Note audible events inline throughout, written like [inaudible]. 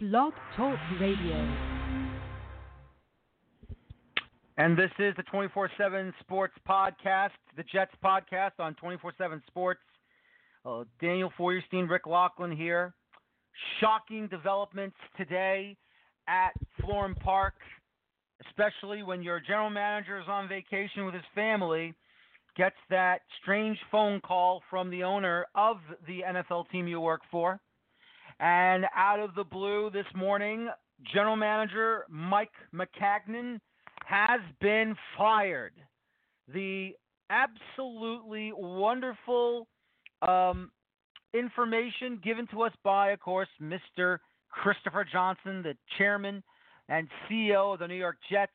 Blog Talk Radio. And this is the 24 7 Sports Podcast, the Jets podcast on 24 7 Sports. Uh, Daniel Feuerstein, Rick Laughland here. Shocking developments today at Florham Park, especially when your general manager is on vacation with his family, gets that strange phone call from the owner of the NFL team you work for. And out of the blue this morning, general manager Mike Maccagnan has been fired. The absolutely wonderful um, information given to us by, of course, Mr. Christopher Johnson, the chairman and CEO of the New York Jets.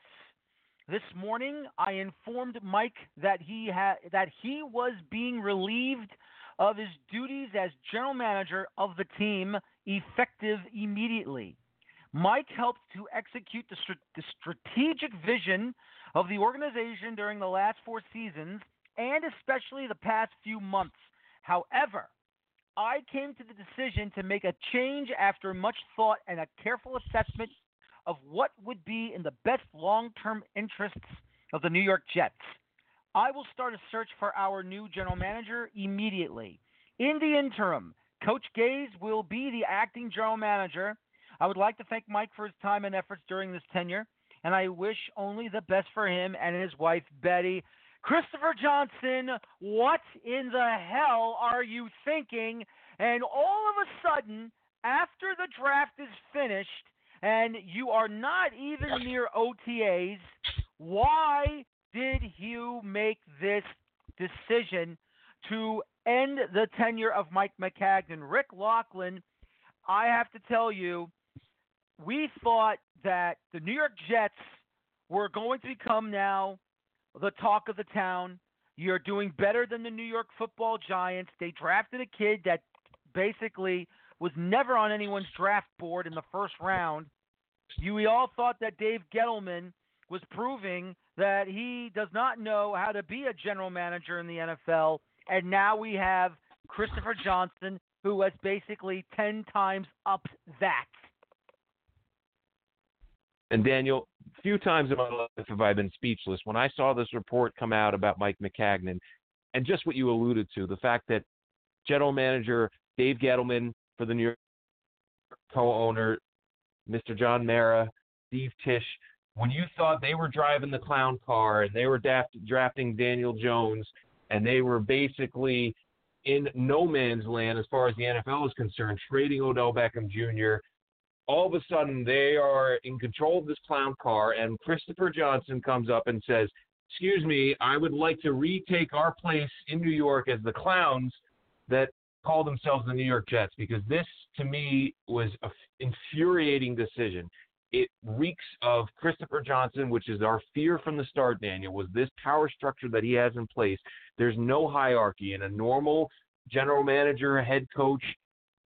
This morning, I informed Mike that he that he was being relieved of his duties as general manager of the team effective immediately. Mike helped to execute the, the strategic vision of the organization during the last four seasons and especially the past few months. However, I came to the decision to make a change after much thought and a careful assessment of what would be in the best long term interests of the New York Jets. I will start a search for our new general manager immediately. In the interim, Coach Gase will be the acting general manager. I would like to thank Mike for his time and efforts during this tenure, and I wish only the best for him and his wife, Betty. Christopher Johnson, what in the hell are you thinking? And all of a sudden, after the draft is finished and you are not even near OTAs, why did you make this decision to end the tenure of Mike Maccagnan? Rick Laughland, I have to tell you, we thought that the New York Jets were going to become now the talk of the town. You're doing better than the New York football giants. They drafted a kid that basically was never on anyone's draft board in the first round. You we all thought that Dave Gettleman was proving that he does not know how to be a general manager in the NFL. And now we have Christopher Johnson, who has basically 10 times upped that. And Daniel, few times in my life have I been speechless when I saw this report come out about Mike Maccagnan, and just what you alluded to, the fact that general manager Dave Gettleman for the New York co-owner, Mr. John Mara, Steve Tisch, when you thought they were driving the clown car and they were draft, drafting Daniel Jones and they were basically in no man's land as far as the NFL is concerned, trading Odell Beckham Jr. All of a sudden, they are in control of this clown car, and Christopher Johnson comes up and says, Excuse me, I would like to retake our place in New York as the clowns that call themselves the New York Jets because this, to me, was an infuriating decision it reeks of Christopher Johnson, which is our fear from the start, Daniel, was this power structure that he has in place. There's no hierarchy in a normal general manager, head coach,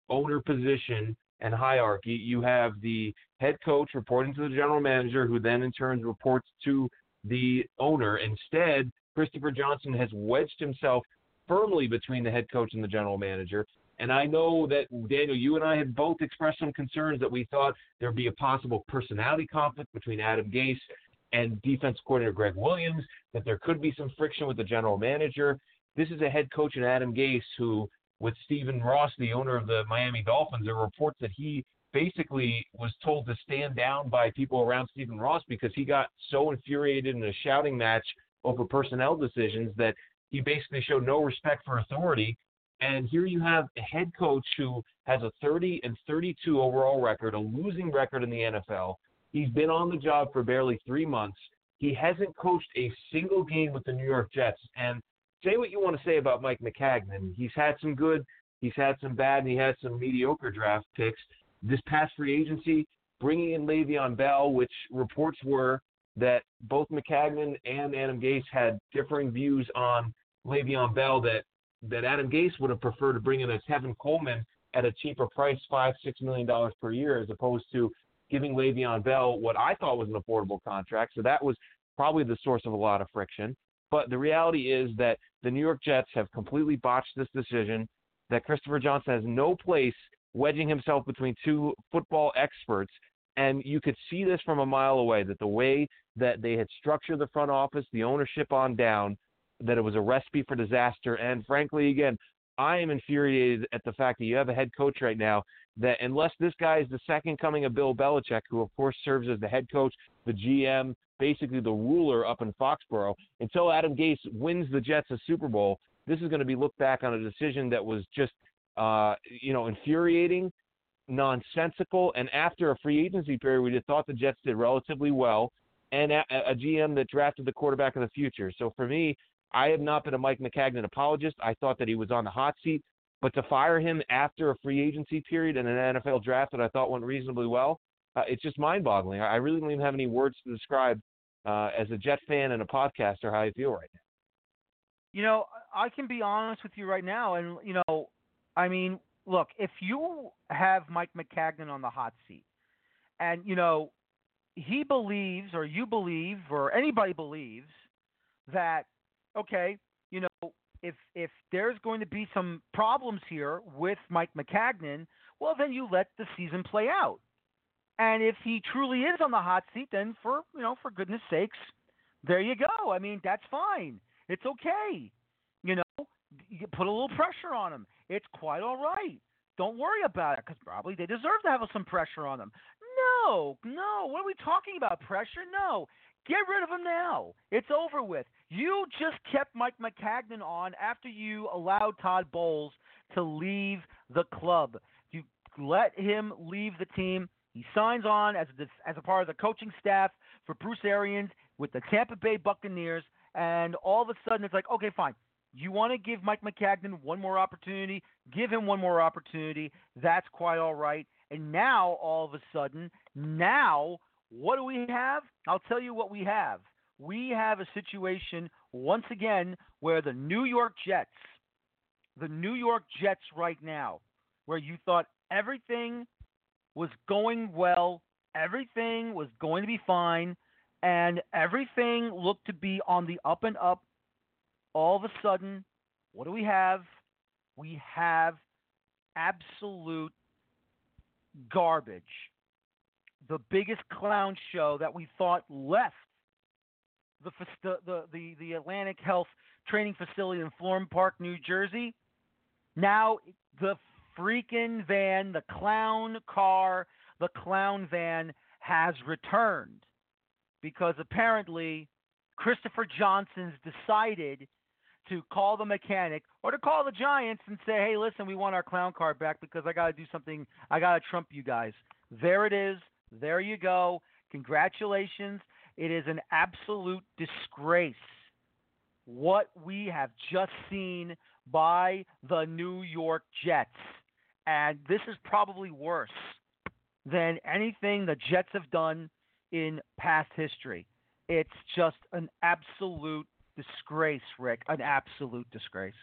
owner position and hierarchy. You have the head coach reporting to the general manager, who then in turn reports to the owner. Instead, Christopher Johnson has wedged himself firmly between the head coach and the general manager. And I know that, Daniel, you and I had both expressed some concerns that we thought there'd be a possible personality conflict between Adam Gase and defense coordinator Gregg Williams, that there could be some friction with the general manager. This is a head coach in Adam Gase who, with Stephen Ross, the owner of the Miami Dolphins, there are reports that he basically was told to stand down by people around Stephen Ross because he got so infuriated in a shouting match over personnel decisions that he basically showed no respect for authority and here you have a head coach who has a 30 and 32 overall record, a losing record in the NFL. He's been on the job for barely three months. He hasn't coached a single game with the New York Jets. And say what you want to say about Mike Maccagnan. He's had some good, he's had some bad, and he had some mediocre draft picks. This past free agency, bringing in Le'Veon Bell, which reports were that both Maccagnan and Adam Gase had differing views on Le'Veon Bell that that Adam Gase would have preferred to bring in a Tevin Coleman at a cheaper price, five, six million dollars per year, as opposed to giving Le'Veon Bell what I thought was an affordable contract. So that was probably the source of a lot of friction. But the reality is that the New York Jets have completely botched this decision. That Christopher Johnson has no place wedging himself between two football experts. And you could see this from a mile away that the way that they had structured the front office, the ownership on down, that it was a recipe for disaster. And frankly, again, I am infuriated at the fact that you have a head coach right now that unless this guy is the second coming of Bill Belichick, who of course serves as the head coach, the GM, basically the ruler up in Foxborough, until Adam Gase wins the Jets a Super Bowl, this is going to be looked back on a decision that was just, uh, you know, infuriating, nonsensical, and after a free agency period, we thought the Jets did relatively well, and a, a GM that drafted the quarterback of the future. So for me, I have not been a Mike Maccagnan apologist. I thought that he was on the hot seat, but to fire him after a free agency period and an NFL draft that I thought went reasonably well, uh, it's just mind-boggling. I really don't even have any words to describe uh, as a Jet fan and a podcaster how I feel right now. You know, I can be honest with you right now, and you know, I mean, look, if you have Mike Maccagnan on the hot seat, and you know, he believes, or you believe, or anybody believes that okay, you know, if if there's going to be some problems here with Mike Maccagnan, well then you let the season play out. And if he truly is on the hot seat, then for you know, for goodness sakes, there you go. I mean, that's fine. It's okay. You know, you put a little pressure on him. It's quite all right. Don't worry about it because probably they deserve to have some pressure on them. No, no. What are we talking about? Pressure? No. Get rid of him now. It's over with. You just kept Mike Maccagnan on after you allowed Todd Bowles to leave the club. You let him leave the team. He signs on as a, as a part of the coaching staff for Bruce Arians with the Tampa Bay Buccaneers, and all of a sudden it's like, okay, fine. You want to give Mike Maccagnan one more opportunity? Give him one more opportunity. That's quite all right. And now, all of a sudden, now what do we have? I'll tell you what we have. We have a situation once again where the New York Jets, the New York Jets right now, where you thought everything was going well, everything was going to be fine, and everything looked to be on the up and up. All of a sudden, what do we have? We have absolute garbage the biggest clown show that we thought left the the the, the Atlantic Health Training Facility in Florham Park, New Jersey. Now the freaking van, the clown car, the clown van has returned because apparently Christopher Johnson's decided to call the mechanic or to call the Giants and say, "Hey, listen, we want our clown car back because I got to do something. I got to trump you guys." There it is. There you go. Congratulations. It is an absolute disgrace what we have just seen by the New York Jets. And this is probably worse than anything the Jets have done in past history. It's just an absolute disgrace, Rick. An absolute disgrace.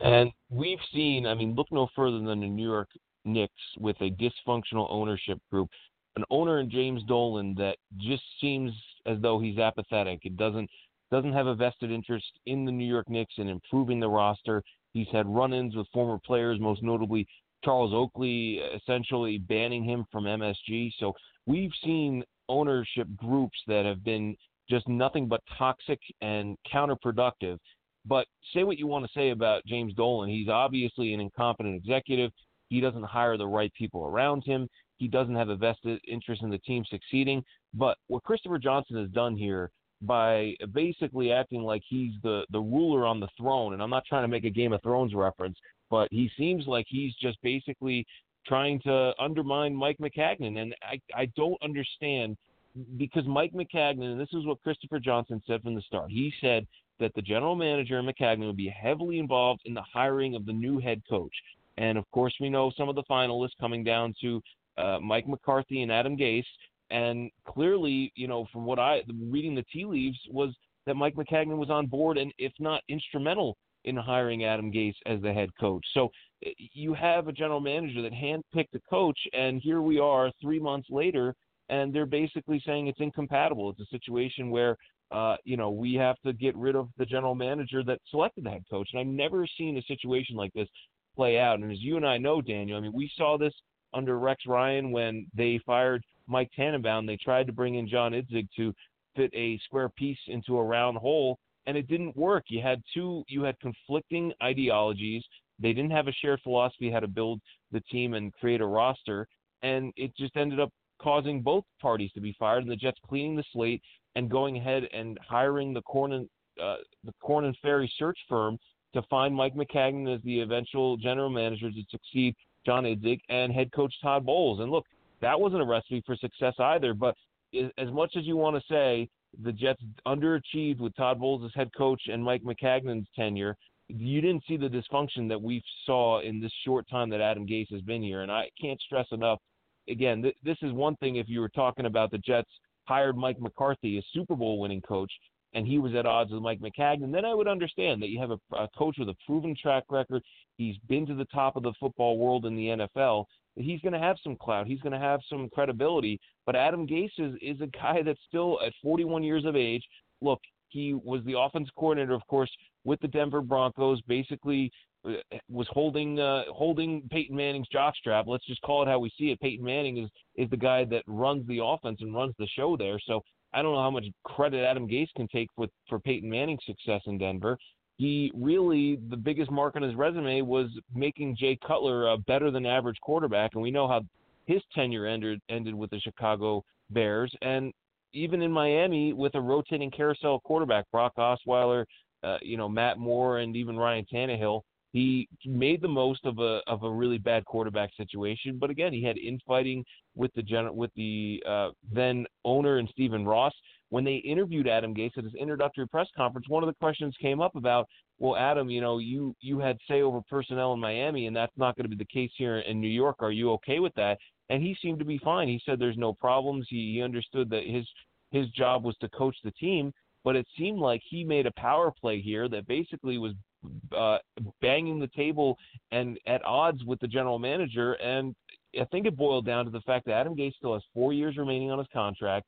And we've seen, I mean, look no further than the New York Knicks with a dysfunctional ownership group, an owner in James Dolan that just seems as though he's apathetic. It doesn't doesn't have a vested interest in the New York Knicks and improving the roster. He's had run-ins with former players, most notably Charles Oakley, essentially banning him from MSG. So we've seen ownership groups that have been just nothing but toxic and counterproductive. But say what you want to say about James Dolan. He's obviously an incompetent executive. He doesn't hire the right people around him. He doesn't have a vested interest in the team succeeding. But what Christopher Johnson has done here by basically acting like he's the, the ruler on the throne, and I'm not trying to make a Game of Thrones reference, but he seems like he's just basically trying to undermine Mike Maccagnan. And I, I don't understand because Mike Maccagnan, and this is what Christopher Johnson said from the start, he said that the general manager and Maccagnan would be heavily involved in the hiring of the new head coach. And of course, we know some of the finalists coming down to uh, Mike McCarthy and Adam Gase. And clearly, you know, from what I reading the tea leaves was that Mike Maccagnan was on board and, if not instrumental, in hiring Adam Gase as the head coach. So uh, you have a general manager that handpicked a coach, and here we are three months later, and they're basically saying it's incompatible. It's a situation where uh, you know, we have to get rid of the general manager that selected the head coach. And I've never seen a situation like this play out. And as you and I know, Daniel, I mean, we saw this under Rex Ryan when they fired Mike Tannenbaum. They tried to bring in John Idzik to fit a square piece into a round hole, and it didn't work. You had two, you had conflicting ideologies. They didn't have a shared philosophy how to build the team and create a roster, and it just ended up causing both parties to be fired, and the Jets cleaning the slate and going ahead and hiring the Korn and uh, the Korn and Ferry search firm to find Mike Maccagnan as the eventual general manager to succeed John Idzik and head coach Todd Bowles. And look, that wasn't a recipe for success either. But as much as you want to say the Jets underachieved with Todd Bowles as head coach and Mike Maccagnan's tenure, you didn't see the dysfunction that we saw in this short time that Adam Gase has been here. And I can't stress enough. Again, th- this is one thing if you were talking about the Jets hired Mike McCarthy, a Super Bowl winning coach, and he was at odds with Mike Maccagnan, then I would understand that you have a, a coach with a proven track record. He's been to the top of the football world in the NFL. He's going to have some clout. He's going to have some credibility. But Adam Gase is, is a guy that's still at 41 years of age. Look, he was the offense coordinator, of course, with the Denver Broncos. Basically, uh, was holding uh, holding Peyton Manning's jockstrap. Let's just call it how we see it. Peyton Manning is is the guy that runs the offense and runs the show there. So I don't know how much credit Adam Gase can take with for Peyton Manning's success in Denver. He really the biggest mark on his resume was making Jay Cutler a better than average quarterback, and we know how his tenure ended ended with the Chicago Bears, and even in Miami with a rotating carousel quarterback, Brock Osweiler, uh, you know Matt Moore, and even Ryan Tannehill he made the most of a of a really bad quarterback situation, but again, he had infighting with the gen- with the uh, then owner and Stephen Ross. When they interviewed Adam Gase at his introductory press conference, one of the questions came up about, well, Adam, you know, you you had say over personnel in Miami, and that's not going to be the case here in New York. Are you okay with that? And he seemed to be fine. He said there's no problems. He, he understood that his his job was to coach the team, but it seemed like he made a power play here that basically was uh, banging the table and at odds with the general manager. And I think it boiled down to the fact that Adam Gase still has four years remaining on his contract.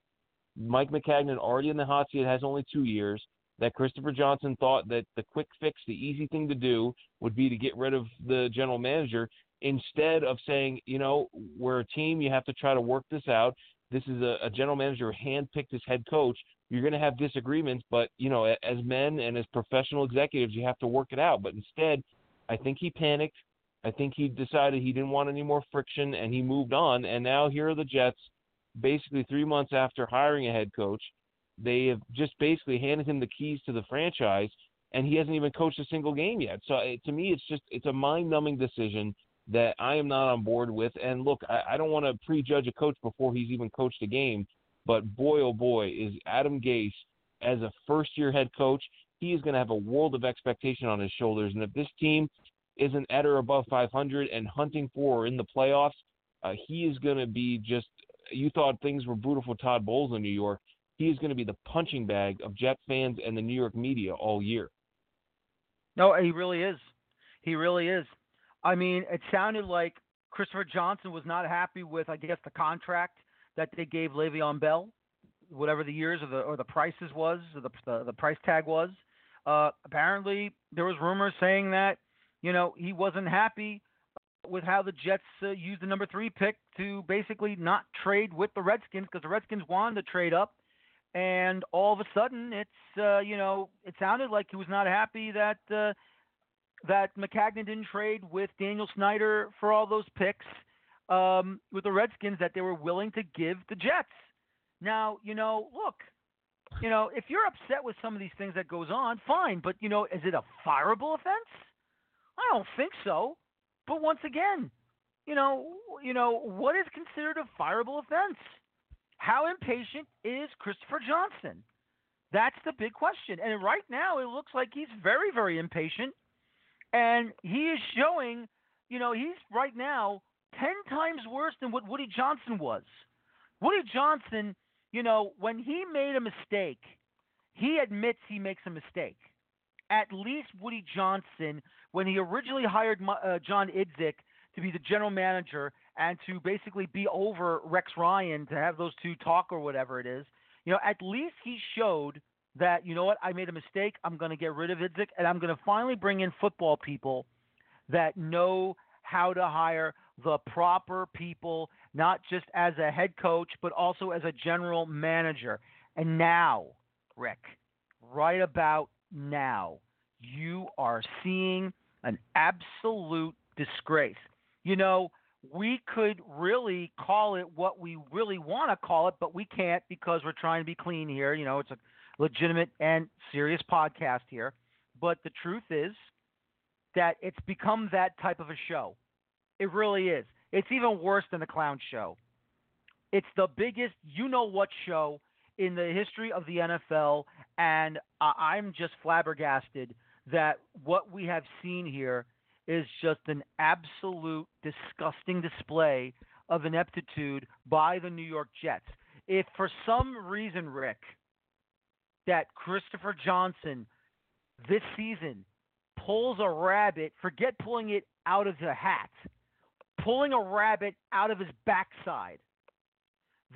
Mike Maccagnan already in the hot seat has only two years. That Christopher Johnson thought that the quick fix, the easy thing to do, would be to get rid of the general manager instead of saying, you know, we're a team, you have to try to work this out. This is a, a general manager handpicked his head coach you're going to have disagreements, but you know, as men and as professional executives, you have to work it out. But instead, I think he panicked. I think he decided he didn't want any more friction, and he moved on. And now here are the Jets, basically three months after hiring a head coach. They have just basically handed him the keys to the franchise, and he hasn't even coached a single game yet. So to me, it's just it's a mind-numbing decision that I am not on board with. And look, I, I don't want to prejudge a coach before he's even coached a game. But boy, oh boy, is Adam Gase as a first year head coach, he is going to have a world of expectation on his shoulders. And if this team isn't at or above 500 and hunting for or in the playoffs, uh, he is going to be just. You thought things were for Todd Bowles in New York. He is going to be the punching bag of Jet fans and the New York media all year. No, he really is. He really is. I mean, it sounded like Christopher Johnson was not happy with, I guess, the contract that they gave Le'Veon Bell, whatever the years or the or the prices was, or the the, the price tag was. Uh, apparently, there was rumors saying that you know he wasn't happy with how the Jets uh, used the number three pick to basically not trade with the Redskins because the Redskins wanted to trade up, and all of a sudden it's uh, you know it sounded like he was not happy that uh, that Maccagnan didn't trade with Daniel Snyder for all those picks um, with the Redskins that they were willing to give the Jets. Now, you know, look, you know, if you're upset with some of these things that goes on, fine, but you know, is it a fireable offense? I don't think so. But once again, you know, you know, what is considered a fireable offense? How impatient is Christopher Johnson? That's the big question. And right now, it looks like he's very, very impatient, and he is showing, you know, he's right now 10 times worse than what Woody Johnson was. Woody Johnson, you know, when he made a mistake, he admits he makes a mistake. At least Woody Johnson, when he originally hired uh, John Idzik to be the general manager and to basically be over Rex Ryan to have those two talk or whatever it is, you know, at least he showed that, you know what, I made a mistake. I'm going to get rid of Idzik and I'm going to finally bring in football people that know how to hire the proper people, not just as a head coach, but also as a general manager. And now, Rick, right about now, you are seeing an absolute disgrace. You know, we could really call it what we really want to call it, but we can't because we're trying to be clean here. You know, it's a legitimate and serious podcast here. But the truth is that it's become that type of a show. It really is. It's even worse than the clown show. It's the biggest you know what show in the history of the NFL, and I'm just flabbergasted that what we have seen here is just an absolute disgusting display of ineptitude by the New York Jets. If for some reason, Rick, that Christopher Johnson this season pulls a rabbit, forget pulling it out of the hat, pulling a rabbit out of his backside.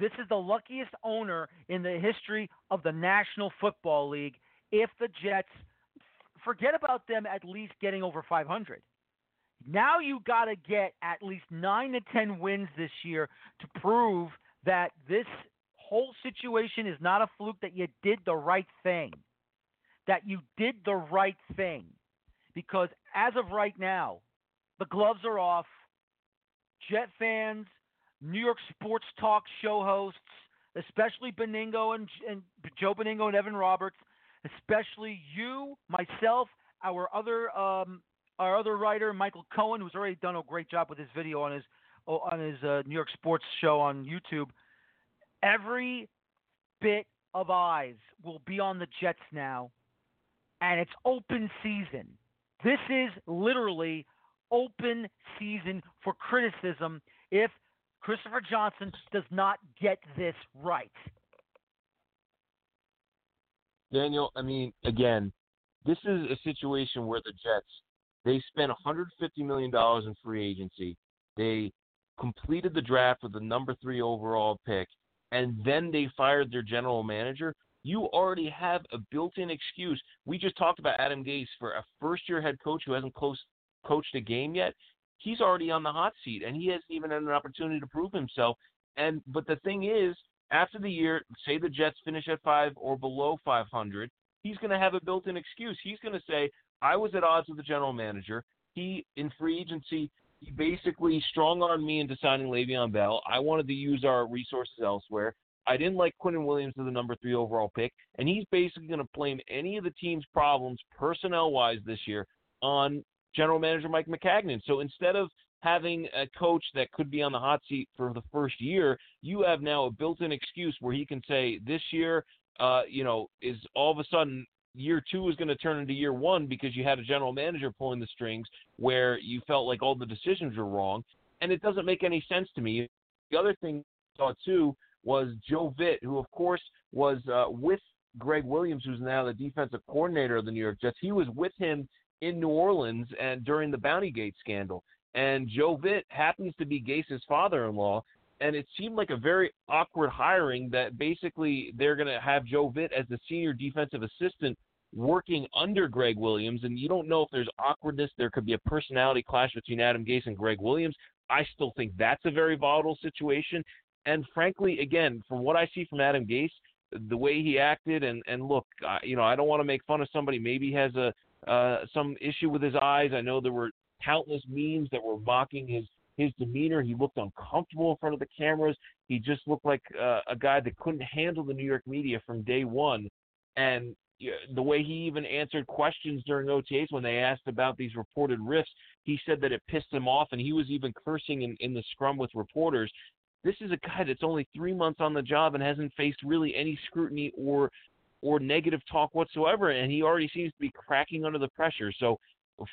This is the luckiest owner in the history of the National Football League if the Jets forget about them at least getting over 500. Now you got to get at least 9 to 10 wins this year to prove that this whole situation is not a fluke that you did the right thing. That you did the right thing. Because as of right now, the gloves are off. Jet fans, New York sports talk show hosts, especially Benigno and, and Joe Benigno and Evan Roberts, especially you, myself, our other um, our other writer Michael Cohen, who's already done a great job with his video on his on his uh, New York sports show on YouTube. Every bit of eyes will be on the Jets now, and it's open season. This is literally open season for criticism if Christopher Johnson does not get this right. Daniel, I mean, again, this is a situation where the Jets they spent 150 million dollars in free agency. They completed the draft with the number three overall pick, and then they fired their general manager. You already have a built-in excuse. We just talked about Adam Gase for a first-year head coach who hasn't close, coached a game yet. He's already on the hot seat, and he hasn't even had an opportunity to prove himself. And but the thing is, after the year, say the Jets finish at five or below 500, he's going to have a built-in excuse. He's going to say, "I was at odds with the general manager. He in free agency, he basically strong-armed me into signing Le'Veon Bell. I wanted to use our resources elsewhere. I didn't like Quinnen Williams as the number three overall pick, and he's basically going to blame any of the team's problems personnel-wise this year on general manager Mike Maccagnan. So instead of having a coach that could be on the hot seat for the first year, you have now a built-in excuse where he can say this year, uh, you know, is all of a sudden year two is going to turn into year one because you had a general manager pulling the strings where you felt like all the decisions were wrong, and it doesn't make any sense to me. The other thing I saw too was Joe Vitt, who of course was uh, with Gregg Williams, who's now the defensive coordinator of the New York Jets. He was with him in New Orleans and during the Bounty Gate scandal. And Joe Vitt happens to be Gase's father-in-law, and it seemed like a very awkward hiring that basically they're going to have Joe Vitt as the senior defensive assistant working under Gregg Williams, and you don't know if there's awkwardness. There could be a personality clash between Adam Gase and Gregg Williams. I still think that's a very volatile situation. And frankly, again, from what I see from Adam Gase, the way he acted, and and look, uh, you know, I don't want to make fun of somebody. Maybe he has a uh, some issue with his eyes. I know there were countless memes that were mocking his his demeanor. He looked uncomfortable in front of the cameras. He just looked like uh, a guy that couldn't handle the New York media from day one. And the way he even answered questions during OTAs when they asked about these reported rifts, he said that it pissed him off, and he was even cursing in, in the scrum with reporters. This is a guy that's only three months on the job and hasn't faced really any scrutiny or or negative talk whatsoever, and he already seems to be cracking under the pressure. So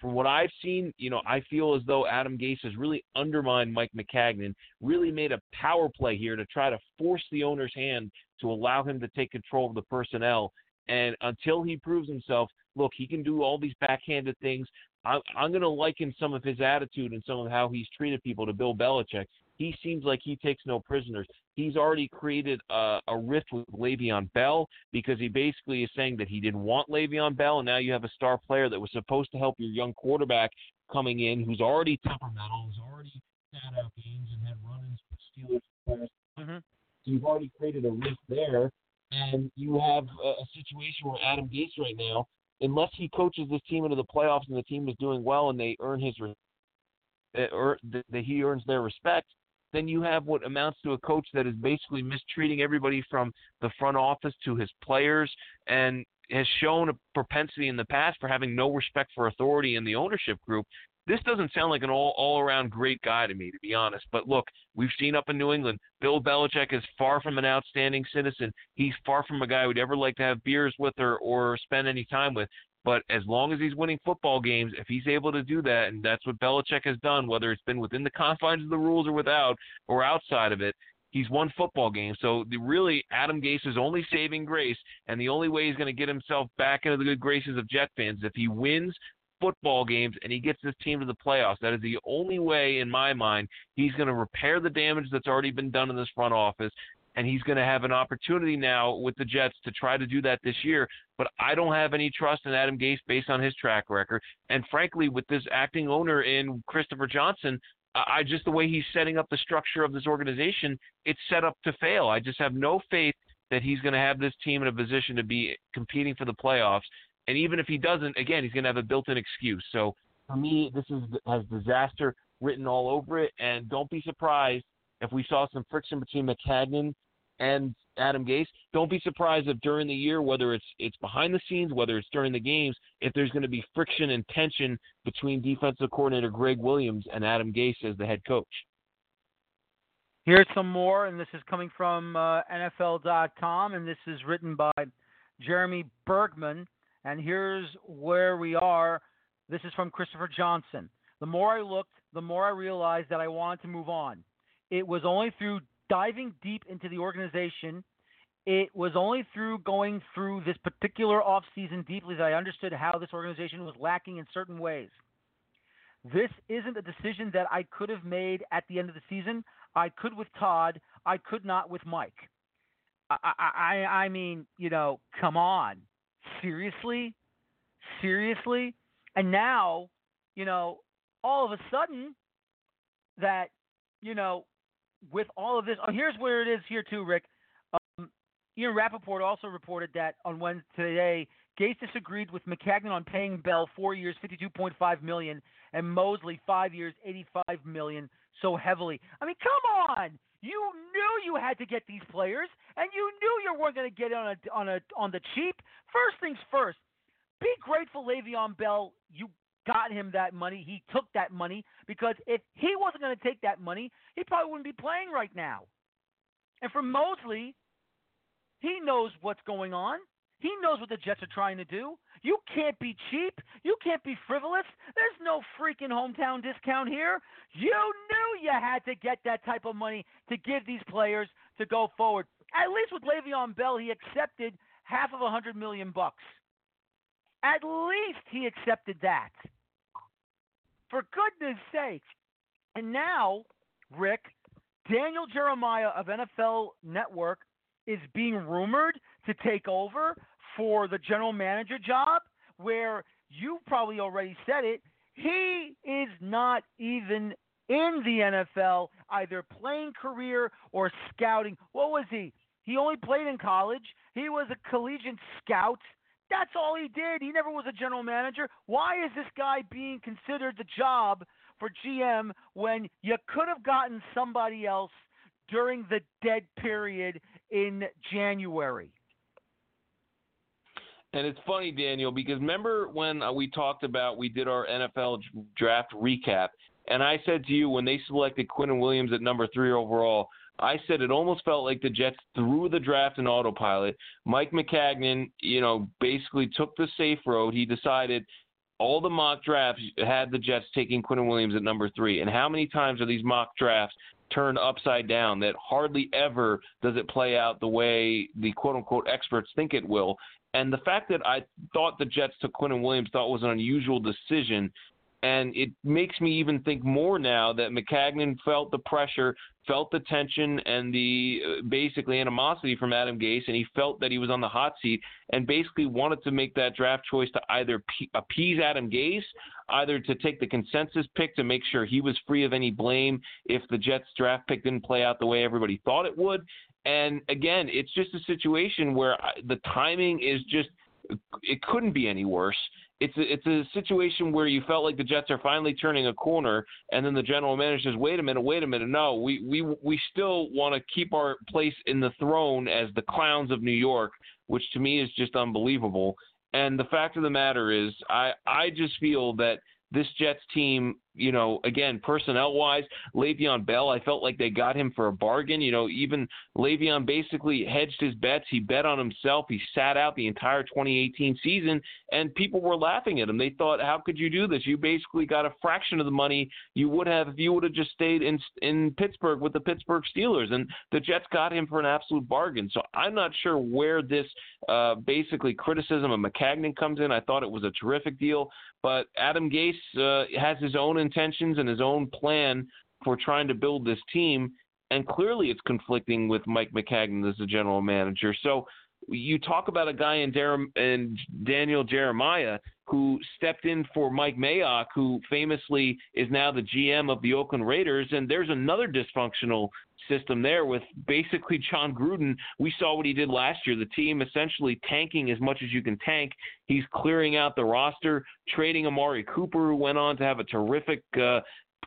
from what I've seen, you know, I feel as though Adam Gase has really undermined Mike Maccagnan, really made a power play here to try to force the owner's hand to allow him to take control of the personnel. And until he proves himself, look, he can do all these backhanded things. I'm, I'm going to liken some of his attitude and some of how he's treated people to Bill Belichick. He seems like he takes no prisoners. He's already created a, a rift with Le'Veon Bell because he basically is saying that he didn't want Le'Veon Bell, and now you have a star player that was supposed to help your young quarterback coming in who's already temperamental, who's already sat out games and had run-ins with Steelers players. Mm-hmm. So you've already created a rift there, and you have a, a situation where Adam Gase right now, unless he coaches this team into the playoffs and the team is doing well and they earn his or that he earns their respect, then you have what amounts to a coach that is basically mistreating everybody from the front office to his players and has shown a propensity in the past for having no respect for authority in the ownership group. This doesn't sound like an all all around great guy to me, to be honest. But look, we've seen up in New England, Bill Belichick is far from an outstanding citizen. He's far from a guy who'd ever like to have beers with or or spend any time with. But as long as he's winning football games, if he's able to do that, and that's what Belichick has done, whether it's been within the confines of the rules or without, or outside of it, he's won football games. So the, really, Adam Gase is only saving grace, and the only way he's going to get himself back into the good graces of Jet fans, if he wins football games and he gets this team to the playoffs. That is the only way, in my mind, he's going to repair the damage that's already been done in this front office and he's going to have an opportunity now with the Jets to try to do that this year. But I don't have any trust in Adam Gase based on his track record, and frankly, with this acting owner in Christopher Johnson. I just the way he's setting up the structure of this organization, it's set up to fail. I just have no faith that he's going to have this team in a position to be competing for the playoffs. And even if he doesn't, again, he's going to have a built-in excuse. So for me, this is has disaster written all over it. And don't be surprised if we saw some friction between Maccagnan and Adam Gase. Don't be surprised if during the year, whether it's it's behind the scenes, whether it's during the games, if there's going to be friction and tension between defensive coordinator Gregg Williams and Adam Gase as the head coach. Here's some more, and this is coming from uh, NFL.com, and this is written by Jeremy Bergman. And here's where we are. This is from Christopher Johnson. The more I looked, the more I realized that I wanted to move on. It was only through diving deep into the organization. It was only through going through this particular offseason deeply that I understood how this organization was lacking in certain ways. This isn't a decision that I could have made at the end of the season. I could with Todd. I could not with Mike. I, I, I mean, you know, come on, seriously, seriously. And now, you know, all of a sudden, that you know with all of this, oh, here's where it is here too, Rick. Um, Ian Rapoport also reported that on Wednesday today, Gase disagreed with Maccagnan on paying Bell four years, fifty-two point five million, and Mosley five years, eighty-five million, so heavily. I mean, come on! You knew you had to get these players, and you knew you weren't going to get on a on a on the cheap. First things first. Be grateful, Le'Veon Bell. You got him that money. He took that money because if he wasn't going to take that money, he probably wouldn't be playing right now. And for Mosley, he knows what's going on. He knows what the Jets are trying to do. You can't be cheap. You can't be frivolous. There's no freaking hometown discount here. You knew you had to get that type of money to give these players to go forward. At least with Le'Veon Bell, he accepted half of a hundred million bucks. At least he accepted that. For goodness sake. And now, Rick, Daniel Jeremiah of NFL Network is being rumored to take over for the general manager job, where you probably already said it. He is not even in the NFL, either playing career or scouting. What was he? He only played in college. He was a collegiate scout that's all he did. He never was a general manager. Why is this guy being considered the job for GM when you could have gotten somebody else during the dead period in January? And it's funny, Daniel, because remember when uh, we talked about we did our NFL draft recap, and I said to you when they selected Quinnen Williams at number three overall, I said it almost felt like the Jets threw the draft in autopilot. Mike Maccagnan, you know, basically took the safe road. He decided all the mock drafts had the Jets taking Quinnen Williams at number three. And how many times are these mock drafts turned upside down that hardly ever does it play out the way the quote unquote experts think it will? And the fact that I thought the Jets took Quinnen Williams thought was an unusual decision And it makes me even think more now that Maccagnan felt the pressure, felt the tension, and the uh, basically animosity from Adam Gase, and he felt that he was on the hot seat, and basically wanted to make that draft choice to either appease Adam Gase, either to take the consensus pick to make sure he was free of any blame if the Jets draft pick didn't play out the way everybody thought it would. And again, it's just a situation where the timing is just it couldn't be any worse it's a, it's a situation where you felt like the Jets are finally turning a corner, and then the general manager says, "Wait a minute, wait a minute, no, we we we still want to keep our place in the throne as the clowns of New York," which to me is just unbelievable. And the fact of the matter is, I I just feel that this Jets team, you know, again, personnel wise, Le'Veon Bell, I felt like they got him for a bargain. You know, even Le'Veon basically hedged his bets. He bet on himself. He sat out the entire 2018 season, and people were laughing at him. They thought, how could you do this? You basically got a fraction of the money you would have if you would have just stayed in in Pittsburgh with the Pittsburgh Steelers. And the Jets got him for an absolute bargain. So I'm not sure where this uh, basically criticism of Maccagnan comes in. I thought it was a terrific deal. But Adam Gase uh, has his own intentions and his own plan for trying to build this team, and clearly it's conflicting with Mike Maccagnan as the general manager. So you talk about a guy in, in Daniel Jeremiah who stepped in for Mike Mayock, who famously is now the GM of the Oakland Raiders, and there's another dysfunctional system there with basically Jon Gruden. We saw what he did last year. The team essentially tanking as much as you can tank. He's clearing out the roster, trading Amari Cooper, who went on to have a terrific. Uh,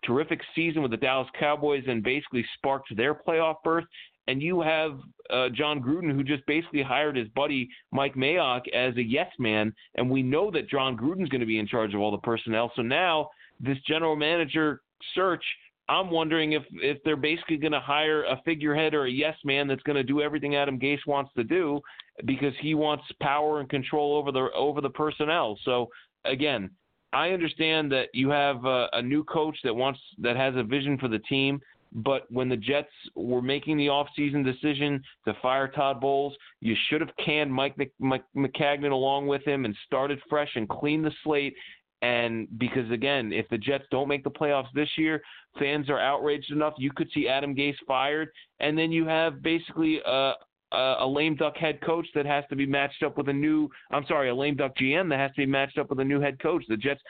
terrific season with the Dallas Cowboys and basically sparked their playoff berth. And you have uh, Jon Gruden, who just basically hired his buddy Mike Mayock as a yes man. And we know that Jon Gruden's going to be in charge of all the personnel. So now this general manager search I'm wondering if if they're basically going to hire a figurehead or a yes man that's going to do everything Adam Gase wants to do because he wants power and control over the over the personnel. So again, I understand that you have a, a new coach that wants that has a vision for the team. But when the Jets were making the offseason decision to fire Todd Bowles, you should have canned Mike Maccagnan along with him and started fresh and cleaned the slate and because again, if the Jets don't make the playoffs this year, fans are outraged enough. You could see Adam Gase fired, and then you have basically a, a, a lame duck head coach that has to be matched up with a new. I'm sorry, a lame duck GM that has to be matched up with a new head coach. The Jets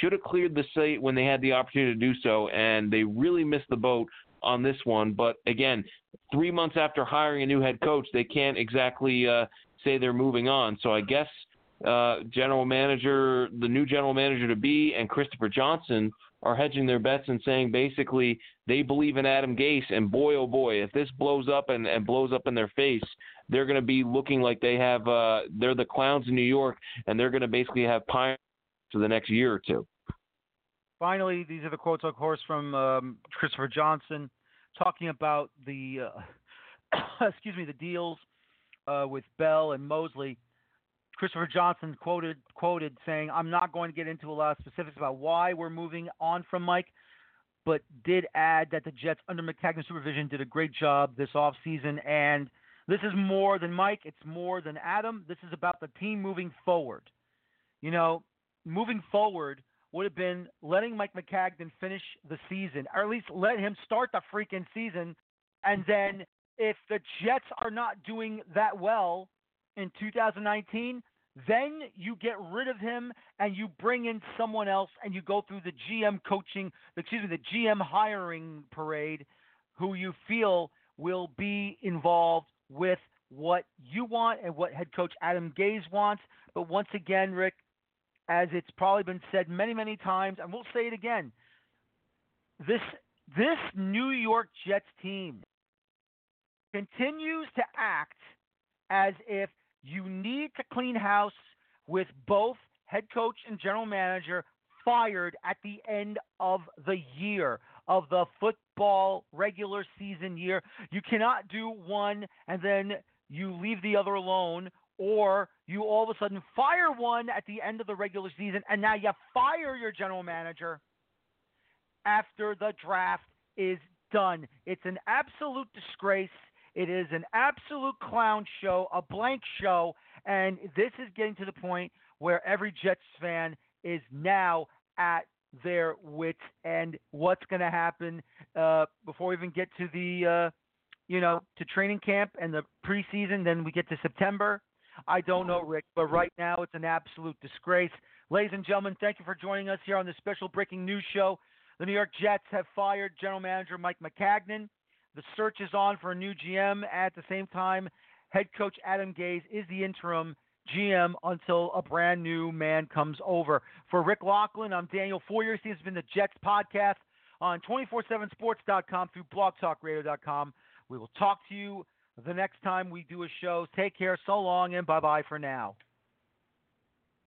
should have cleared the slate when they had the opportunity to do so, and they really missed the boat on this one. But again, three months after hiring a new head coach, they can't exactly uh, say they're moving on. So I guess uh, general manager, the new general manager to be, and Christopher Johnson are hedging their bets and saying basically they believe in Adam Gase. And boy, oh boy, if this blows up and, and blows up in their face, they're going to be looking like they have, uh, they're the clowns in New York, and they're going to basically have pine for the next year or two. Finally, these are the quotes, of course, from um, Christopher Johnson talking about the, uh, [coughs] excuse me, the deals uh, with Bell and Mosley Christopher Johnson quoted quoted saying, "I'm not going to get into a lot of specifics about why we're moving on from Mike, but did add that the Jets under Maccagnan's supervision did a great job this offseason and this is more than Mike, it's more than Adam. This is about the team moving forward. You know, moving forward would have been letting Mike Maccagnan finish the season, or at least let him start the freaking season, and then if the Jets are not doing that well, in 2019, then you get rid of him and you bring in someone else and you go through the GM coaching, excuse me, the GM hiring parade who you feel will be involved with what you want and what head coach Adam Gase wants. But once again, Rick, as it's probably been said many, many times, and we'll say it again, this this New York Jets team continues to act as if you need to clean house with both head coach and general manager fired at the end of the year of the football regular season year. You cannot do one and then you leave the other alone or you all of a sudden fire one at the end of the regular season and now you fire your general manager after the draft is done. It's an absolute disgrace. It is an absolute clown show, a blank show, and this is getting to the point where every Jets fan is now at their wits and what's going to happen uh, before we even get to the, uh, you know, to training camp and the preseason. Then we get to September. I don't know, Rick, but right now it's an absolute disgrace. Ladies and gentlemen, thank you for joining us here on this special breaking news show. The New York Jets have fired general manager Mike Maccagnan. The search is on for a new GM. At the same time, head coach Adam Gase is the interim GM until a brand new man comes over. For Rick Laughland, I'm Daniel Foyer. This has been the Jets podcast on 247sports.com through blogtalkradio.com. We will talk to you the next time we do a show. Take care. So long and bye bye for now.